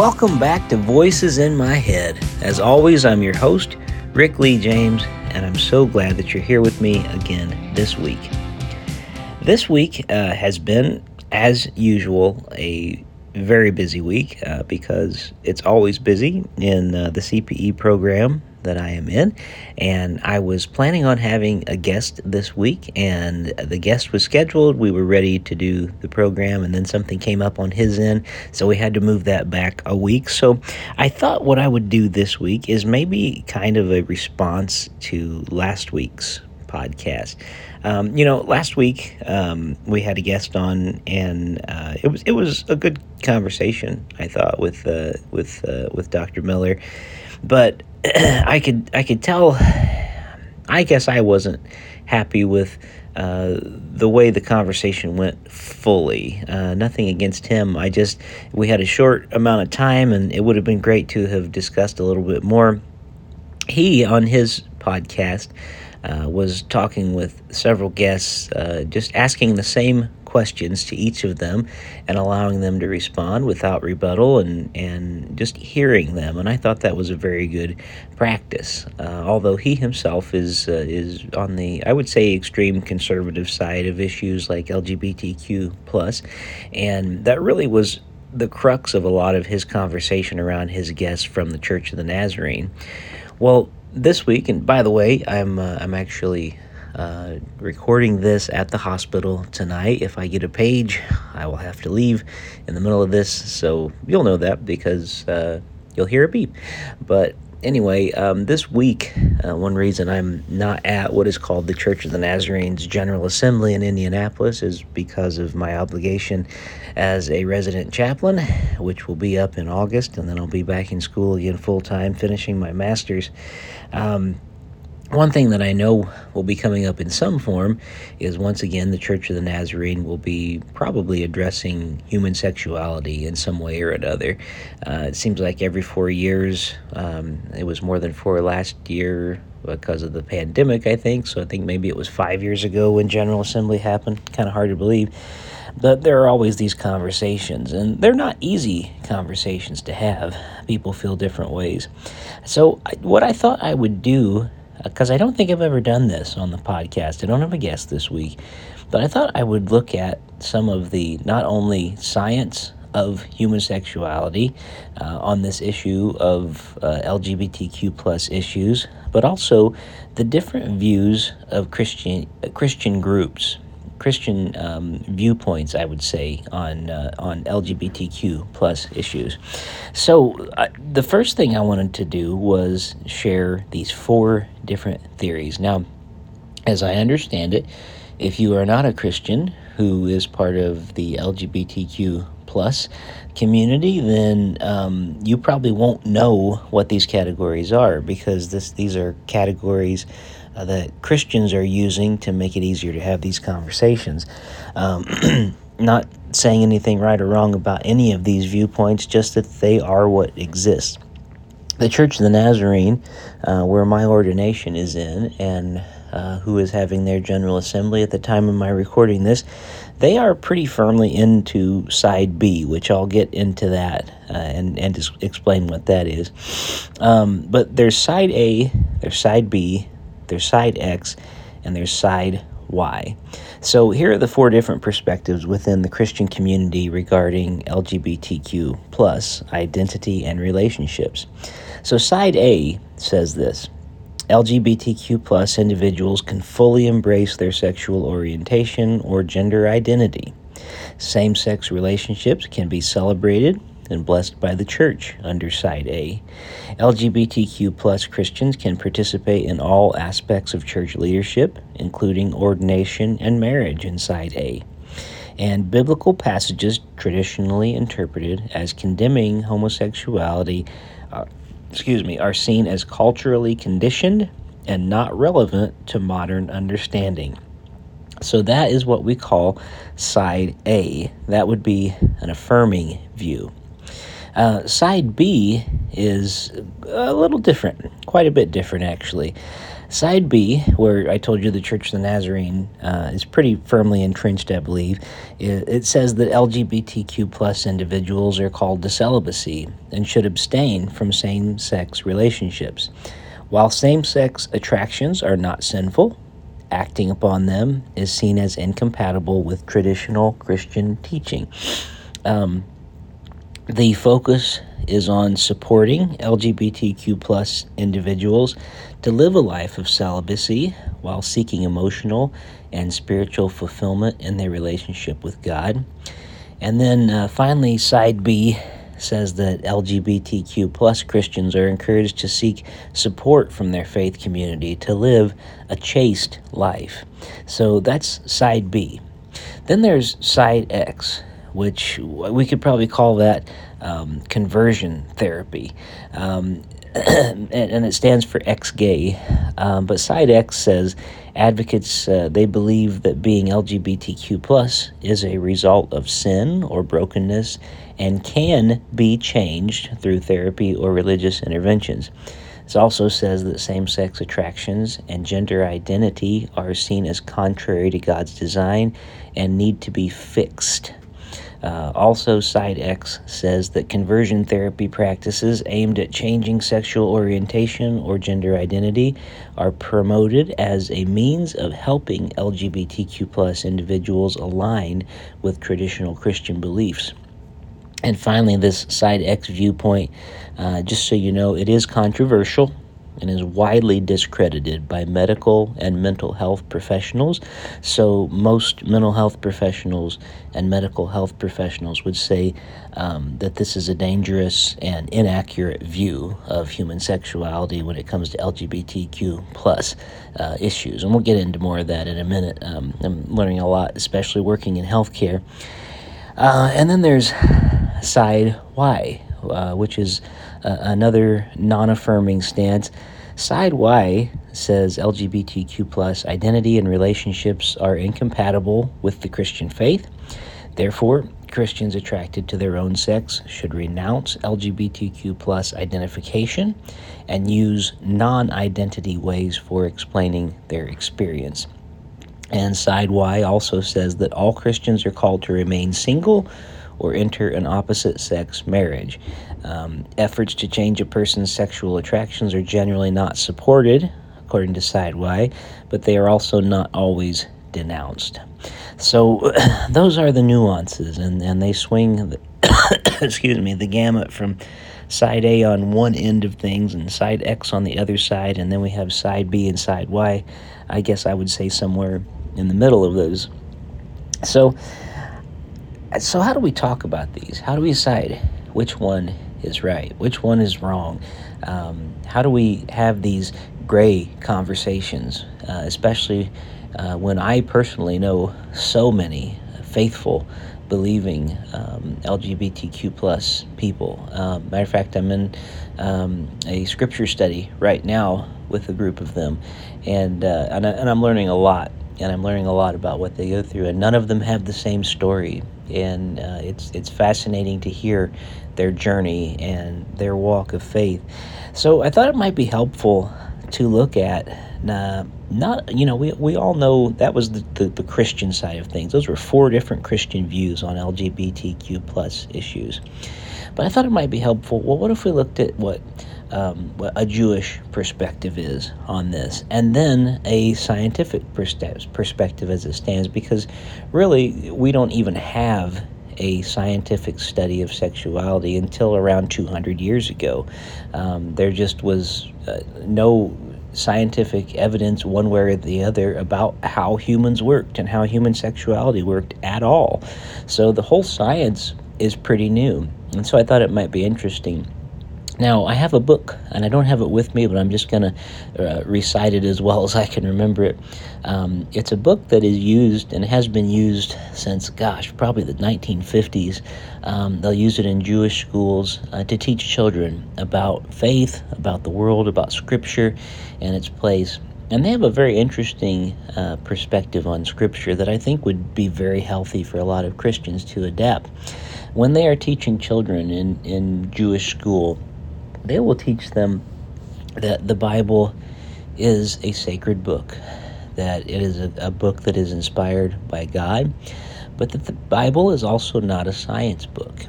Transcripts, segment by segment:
welcome back to Voices in My Head. As always, I'm your host, Rick Lee James, and I'm so glad that you're here with me again this week. This week uh, has been, as usual, a very busy week uh, because it's always busy in uh, the CPE program that I am in. And I was planning on having a guest this week, and the guest was scheduled. We were ready to do the program, and then something came up on his end, so we had to move that back a week. So I thought what I would do this week is maybe kind of a response to last week's podcast. Um, you know, last week um, we had a guest on, and uh, it was it was a good conversation. I thought with uh, with uh, with Dr. Miller, but I could I could tell. I guess I wasn't happy with uh, the way the conversation went fully. Uh, nothing against him. I just we had a short amount of time, and it would have been great to have discussed a little bit more. He on his podcast uh, was talking with several guests, uh, just asking the same questions to each of them and allowing them to respond without rebuttal and, and just hearing them. And I thought that was a very good practice. Uh, although he himself is uh, is on the I would say extreme conservative side of issues like LGBTQ plus, and that really was the crux of a lot of his conversation around his guests from the Church of the Nazarene. Well, this week, and by the way, I'm uh, I'm actually uh, recording this at the hospital tonight. If I get a page, I will have to leave in the middle of this, so you'll know that because uh, you'll hear a beep. But anyway, um, this week, uh, one reason I'm not at what is called the Church of the Nazarenes General Assembly in Indianapolis is because of my obligation as a resident chaplain, which will be up in August, and then I'll be back in school again full time, finishing my master's. Um, one thing that I know will be coming up in some form is once again the Church of the Nazarene will be probably addressing human sexuality in some way or another. Uh, it seems like every four years, um, it was more than four last year because of the pandemic, I think. So I think maybe it was five years ago when General Assembly happened. Kind of hard to believe. But there are always these conversations, and they're not easy conversations to have. People feel different ways. So, what I thought I would do because I don't think I've ever done this on the podcast. I don't have a guest this week, but I thought I would look at some of the not only science of human sexuality uh, on this issue of uh, LGBTQ plus issues, but also the different views of Christian Christian groups Christian um, viewpoints, I would say, on uh, on LGBTQ plus issues. So uh, the first thing I wanted to do was share these four different theories. Now, as I understand it, if you are not a Christian who is part of the LGBTQ plus community, then um, you probably won't know what these categories are because this these are categories uh, that Christians are using to make it easier to have these conversations. Um, not saying anything right or wrong about any of these viewpoints, just that they are what exists. The Church of the Nazarene, uh, where my ordination is in, and uh, who is having their General Assembly at the time of my recording this, they are pretty firmly into side B, which I'll get into that uh, and and explain what that is. Um, but there's side A, there's side B, there's side X, and there's side Y. So here are the four different perspectives within the Christian community regarding LGBTQ plus identity and relationships. So side A says this. LGBTQ plus individuals can fully embrace their sexual orientation or gender identity. Same sex relationships can be celebrated and blessed by the church under Side A. LGBTQ plus Christians can participate in all aspects of church leadership, including ordination and marriage in Side A. And biblical passages traditionally interpreted as condemning homosexuality, excuse me, are seen as culturally conditioned and not relevant to modern understanding. So that is what we call side A. That would be an affirming view. Uh, side B is a little different, quite a bit different actually. Side B, where I told you the Church of the Nazarene uh, is pretty firmly entrenched, I believe, it, says that LGBTQ plus individuals are called to celibacy and should abstain from same sex relationships. While same sex attractions are not sinful, acting upon them is seen as incompatible with traditional Christian teaching. Um, the focus is on supporting LGBTQ plus individuals to live a life of celibacy while seeking emotional and spiritual fulfillment in their relationship with God. And then uh, finally, side B says that LGBTQ plus Christians are encouraged to seek support from their faith community to live a chaste life. So that's side B. Then there's side X, which we could probably call that um, conversion therapy. Um, and, it stands for ex gay. Um, but Side X says advocates uh, they believe that being LGBTQ plus is a result of sin or brokenness and can be changed through therapy or religious interventions. It also says that same sex attractions and gender identity are seen as contrary to God's design and need to be fixed. Uh, also, Side X says that conversion therapy practices aimed at changing sexual orientation or gender identity are promoted as a means of helping LGBTQ plus individuals align with traditional Christian beliefs. And finally, this Side X viewpoint, uh, just so you know, it is controversial and is widely discredited by medical and mental health professionals. So, most mental health professionals and medical health professionals would say um, that this is a dangerous and inaccurate view of human sexuality when it comes to LGBTQ plus uh, issues. And we'll get into more of that in a minute. Um, I'm learning a lot, especially working in healthcare. Uh, and then there's side Y, uh, which is uh, another non-affirming stance. Side Y says LGBTQ plus identity and relationships are incompatible with the Christian faith. Therefore, Christians attracted to their own sex should renounce LGBTQ plus identification and use non-identity ways for explaining their experience. And side Y also says that all Christians are called to remain single or enter an opposite sex marriage. Um, efforts to change a person's sexual attractions are generally not supported, according to Side Y, but they are also not always denounced. So those are the nuances, and, and they swing, the excuse me, the gamut from side A on one end of things and side X on the other side, and then we have side B and side Y. I guess I would say somewhere in the middle of those. So so, how do we talk about these? How do we decide which one is right, which one is wrong? Um, how do we have these gray conversations, uh, especially uh, when I personally know so many faithful, believing um, LGBTQ plus people? Uh, matter of fact, I'm in um, a scripture study right now with a group of them, and uh, and, I, and I'm learning a lot and I'm learning a lot about what they go through. And none of them have the same story, and uh, it's it's fascinating to hear their journey and their walk of faith. So I thought it might be helpful to look at. Uh, not you know we, we all know that was the, the, the christian side of things those were four different christian views on lgbtq plus issues but i thought it might be helpful well what if we looked at what um, a Jewish perspective is on this, and then a scientific perspective as it stands, because really we don't even have a scientific study of sexuality until around 200 years ago. Um, there just was uh, no scientific evidence one way or the other about how humans worked and how human sexuality worked at all. So the whole science is pretty new. And so I thought it might be interesting now, I have a book, and I don't have it with me, but I'm just going to uh, recite it as well as I can remember it. Um, it's a book that is used and has been used since, gosh, probably the 1950s. Um, they'll use it in Jewish schools uh, to teach children about faith, about the world, about Scripture and its place. And they have a very interesting uh, perspective on Scripture that I think would be very healthy for a lot of Christians to adapt. When they are teaching children in, in Jewish school, they will teach them that the Bible is a sacred book, that it is a, a book that is inspired by God, but that the Bible is also not a science book.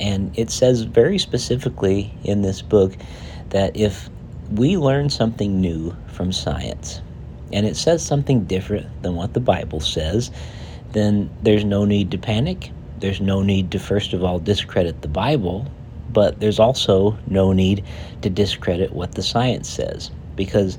And it says very specifically in this book that if we learn something new from science, and it says something different than what the Bible says, then there's no need to panic. There's no need to, first of all, discredit the Bible, but there's also no need to discredit what the science says because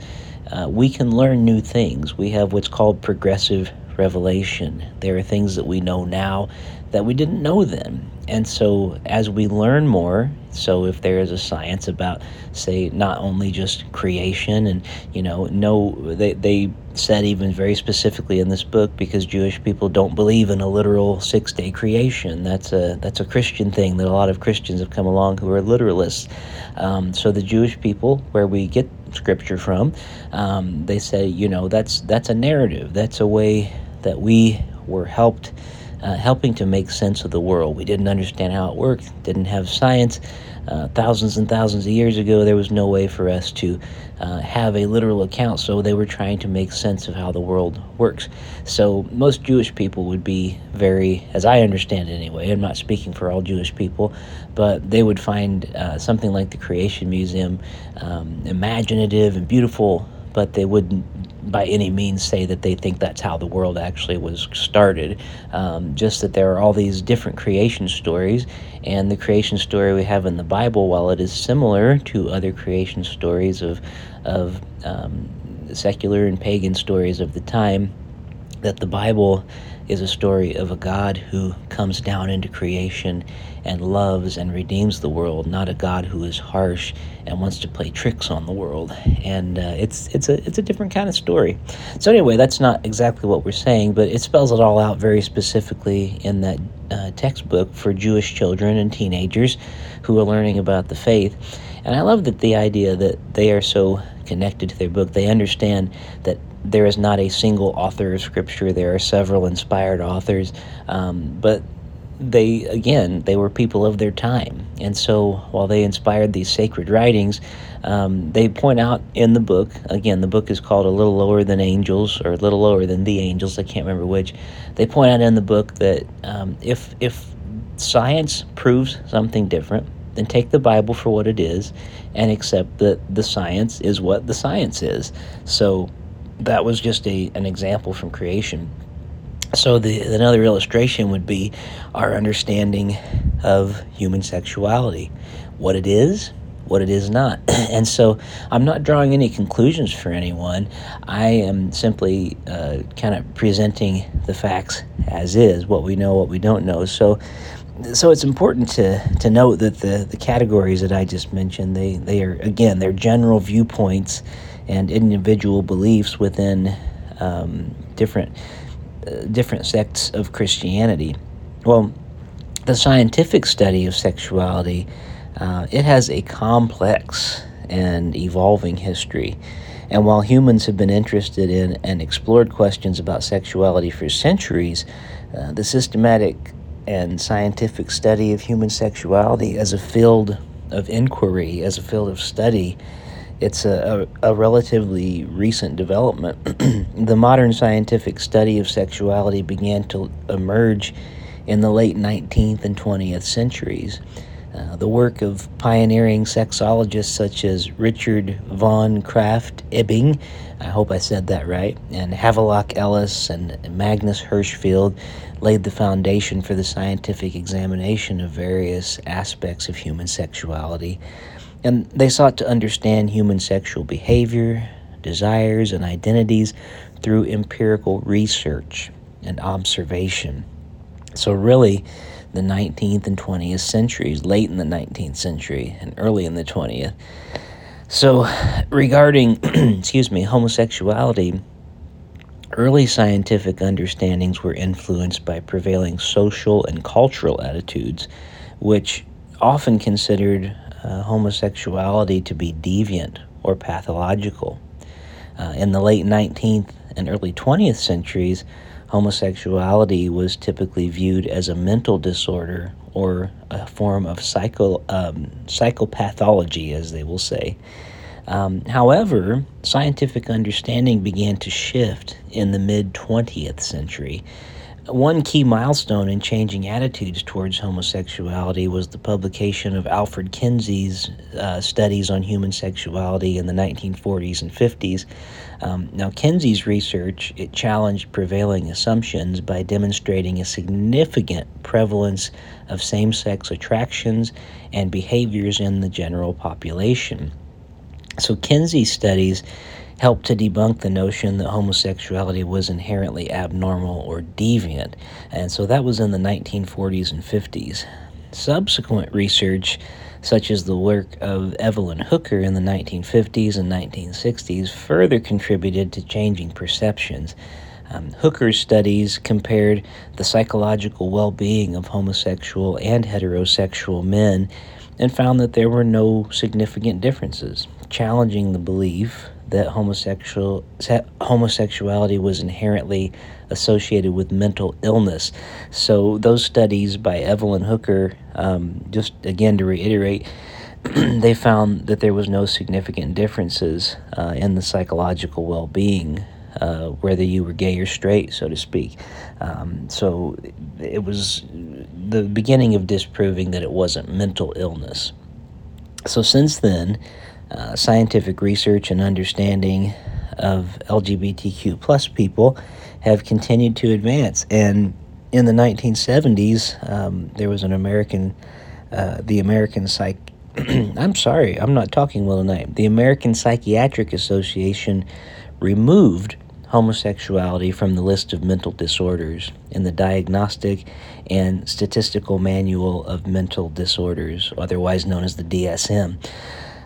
uh, we can learn new things. We have what's called progressive revelation. There are things that we know now that we didn't know then. And so, as we learn more, so if there is a science about, say, not only just creation, and you know, no, they they said even very specifically in this book because Jewish people don't believe in a literal six day creation. That's a that's a Christian thing that a lot of Christians have come along who are literalists. Um, so the Jewish people, where we get scripture from, um, they say, you know, that's that's a narrative. That's a way that we were helped uh, helping to make sense of the world. We didn't understand how it worked, didn't have science. Uh, thousands and thousands of years ago, there was no way for us to uh, have a literal account, so they were trying to make sense of how the world works. So, most Jewish people would be very, as I understand it anyway, I'm not speaking for all Jewish people, but they would find uh, something like the Creation Museum um, imaginative and beautiful, but they wouldn't by any means say that they think that's how the world actually was started. Um, just that there are all these different creation stories, and the creation story we have in the Bible, while it is similar to other creation stories of of um, secular and pagan stories of the time, that the Bible is a story of a God who comes down into creation and loves and redeems the world, not a God who is harsh and wants to play tricks on the world. And uh, it's it's a it's a different kind of story. So anyway, that's not exactly what we're saying, but it spells it all out very specifically in that uh, textbook for Jewish children and teenagers who are learning about the faith. And I love that the idea that they are so connected to their book. They understand that there is not a single author of scripture. There are several inspired authors, um, but they again they were people of their time. And so while they inspired these sacred writings um, they point out in the book again the book is called a little lower than angels or a little lower than the angels i can't remember which. They point out in the book that um, if if science proves something different then take the bible for what it is and accept that the science is what the science is. So that was just a, an example from creation so the another illustration would be our understanding of human sexuality, what it is, what it is not. and so I'm not drawing any conclusions for anyone. I am simply uh, kind of presenting the facts as is, what we know, what we don't know. So so it's important to, to note that the, the categories that I just mentioned, they, they are, again, they're general viewpoints and individual beliefs within um, different different sects of Christianity. Well, the scientific study of sexuality uh, it has a complex and evolving history. And while humans have been interested in and explored questions about sexuality for centuries, uh, the systematic and scientific study of human sexuality as a field of inquiry, as a field of study, it's a, a, a relatively recent development. the modern scientific study of sexuality began to emerge in the late 19th and 20th centuries. Uh, the work of pioneering sexologists such as Richard von Krafft Ebing, I hope I said that right, and Havelock Ellis and Magnus Hirschfeld laid the foundation for the scientific examination of various aspects of human sexuality and they sought to understand human sexual behavior, desires, and identities through empirical research and observation. So, really, the 19th and 20th centuries, late in the 19th century and early in the 20th. So, regarding, excuse me, homosexuality, early scientific understandings were influenced by prevailing social and cultural attitudes, which often considered uh, homosexuality to be deviant or pathological. Uh, in the late 19th and early 20th centuries, homosexuality was typically viewed as a mental disorder or a form of psycho, um, psychopathology, as they will say. Um, however, scientific understanding began to shift in the mid 20th century. One key milestone in changing attitudes towards homosexuality was the publication of Alfred Kinsey's uh, studies on human sexuality in the 1940s and 50s. Um, now, Kinsey's research it challenged prevailing assumptions by demonstrating a significant prevalence of same-sex attractions and behaviors in the general population. So, Kinsey's studies helped to debunk the notion that homosexuality was inherently abnormal or deviant. And so that was in the 1940s and 50s. Subsequent research, such as the work of Evelyn Hooker in the 1950s and 1960s, further contributed to changing perceptions. Um, Hooker's studies compared the psychological well being of homosexual and heterosexual men and found that there were no significant differences, challenging the belief that homosexual homosexuality was inherently associated with mental illness. So those studies by Evelyn Hooker, um, just again to reiterate, they found that there was no significant differences uh, in the psychological well-being. Uh, whether you were gay or straight, so to speak. Um, so it was the beginning of disproving that it wasn't mental illness. So since then, uh, scientific research and understanding of LGBTQ plus people have continued to advance. And in the 1970s, um, there was an American, uh, the American Psych. I'm sorry, I'm not talking well tonight. The American Psychiatric Association removed homosexuality from the list of mental disorders in the Diagnostic and Statistical Manual of Mental Disorders, otherwise known as the DSM.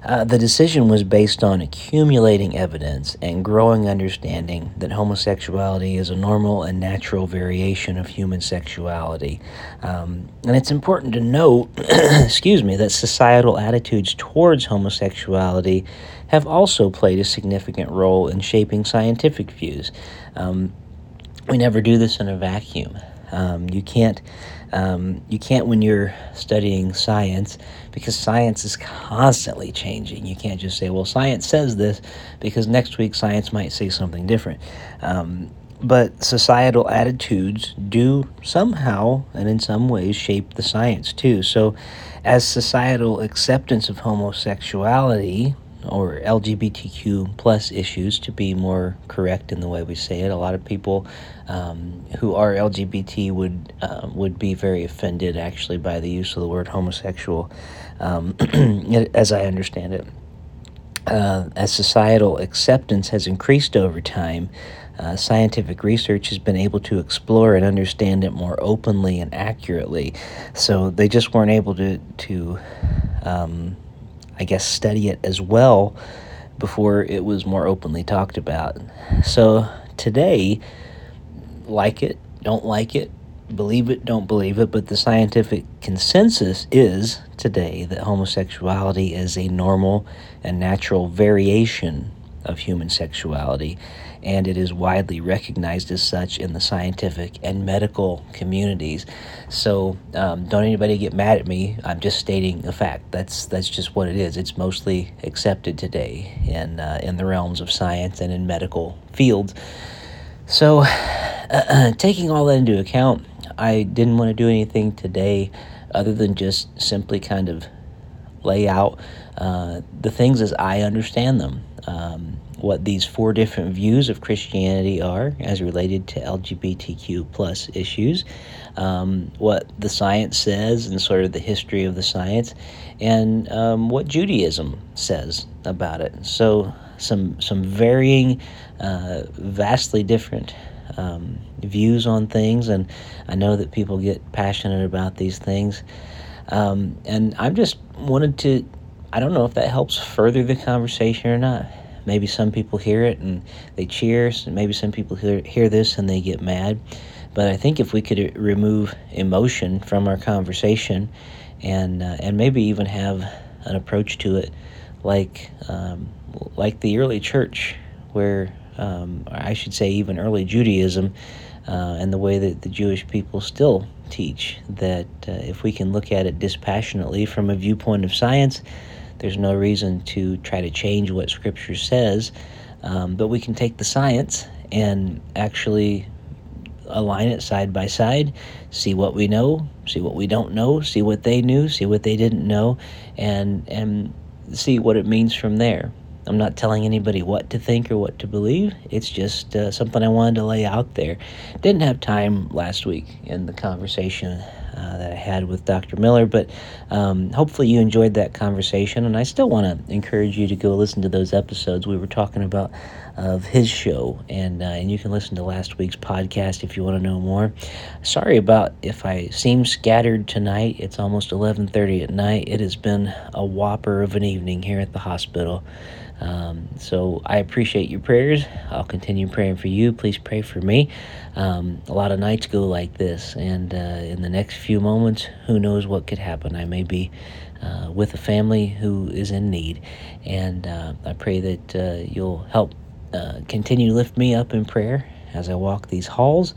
Uh, the decision was based on accumulating evidence and growing understanding that homosexuality is a normal and natural variation of human sexuality. Um, and it's important to note, excuse me, that societal attitudes towards homosexuality have also played a significant role in shaping scientific views. Um, we never do this in a vacuum. Um, you can't um, you can't when you're studying science because science is constantly changing. You can't just say, "Well, science says this," because next week science might say something different. Um, but societal attitudes do somehow and in some ways shape the science too. So, as societal acceptance of homosexuality or LGBTQ plus issues, to be more correct in the way we say it. A lot of people um, who are LGBT would uh, would be very offended actually by the use of the word homosexual, um, as I understand it. Uh, as societal acceptance has increased over time, uh, scientific research has been able to explore and understand it more openly and accurately. So they just weren't able to to um, I guess, study it as well before it was more openly talked about. So today, like it, don't like it, believe it, don't believe it, but the scientific consensus is today that homosexuality is a normal and natural variation of human sexuality and it is widely recognized as such in the scientific and medical communities. So um, don't anybody get mad at me. I'm just stating a fact. That's that's just what it is. It's mostly accepted today in uh, in the realms of science and in medical fields. So, uh, taking all that into account, I didn't want to do anything today other than just simply kind of lay out uh, the things as I understand them. Um, what these four different views of Christianity are as related to LGBTQ plus issues, um, what the science says and sort of the history of the science, and um, what Judaism says about it. So some some varying, uh, vastly different um, views on things, and I know that people get passionate about these things, um, and I'm just wanted to. I don't know if that helps further the conversation or not. Maybe some people hear it and they cheer, and maybe some people hear, hear this and they get mad. But I think if we could remove emotion from our conversation and, uh, and maybe even have an approach to it like, um, like the early church, where um, I should say, even early Judaism, uh, and the way that the Jewish people still teach that uh, if we can look at it dispassionately from a viewpoint of science, There's no reason to try to change what Scripture says, um, but we can take the science and actually align it side by side, see what we know, see what we don't know, see what they knew, see what they didn't know, and and see what it means from there. I'm not telling anybody what to think or what to believe. It's just uh, something I wanted to lay out there. Didn't have time last week in the conversation uh, that I had with Dr. Miller, but um, hopefully you enjoyed that conversation. And I still want to encourage you to go listen to those episodes. We were talking about of his show, and uh, and you can listen to last week's podcast if you want to know more. Sorry about if I seem scattered tonight. It's almost 11:30 at night. It has been a whopper of an evening here at the hospital. Um, so I appreciate your prayers. I'll continue praying for you. Please pray for me. Um, a lot of nights go like this, and uh, in the next few moments, who knows what could happen? I may be uh, with a family who is in need, and uh, I pray that uh, you'll help uh, continue lift me up in prayer as I walk these halls.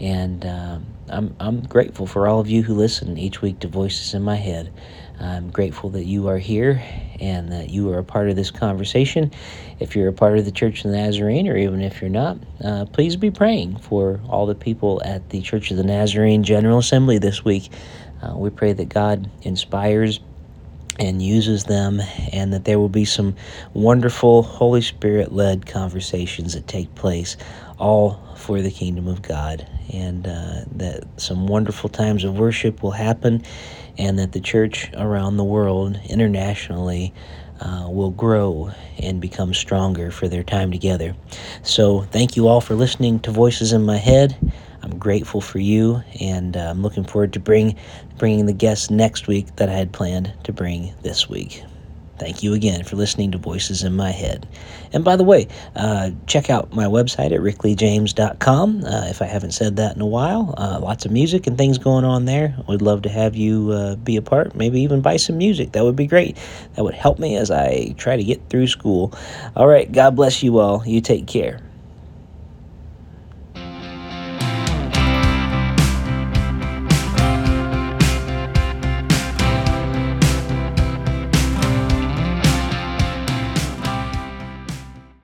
And um, I'm, I'm grateful for all of you who listen each week to Voices in My Head. I'm grateful that you are here and that you are a part of this conversation. If you're a part of the Church of the Nazarene, or even if you're not, uh, please be praying for all the people at the Church of the Nazarene General Assembly this week. Uh, we pray that God inspires and uses them, and that there will be some wonderful Holy Spirit led conversations that take place, all for the kingdom of God, and uh, that some wonderful times of worship will happen, and that the church around the world, internationally, uh, will grow and become stronger for their time together. So, thank you all for listening to Voices in My Head. I'm grateful for you, and uh, I'm looking forward to bring bringing the guests next week that I had planned to bring this week. Thank you again for listening to Voices in My Head. And by the way, uh, check out my website at rickleejames.com uh, if I haven't said that in a while. Uh, lots of music and things going on there. We'd love to have you uh, be a part, maybe even buy some music. That would be great. That would help me as I try to get through school. All right, God bless you all. You take care.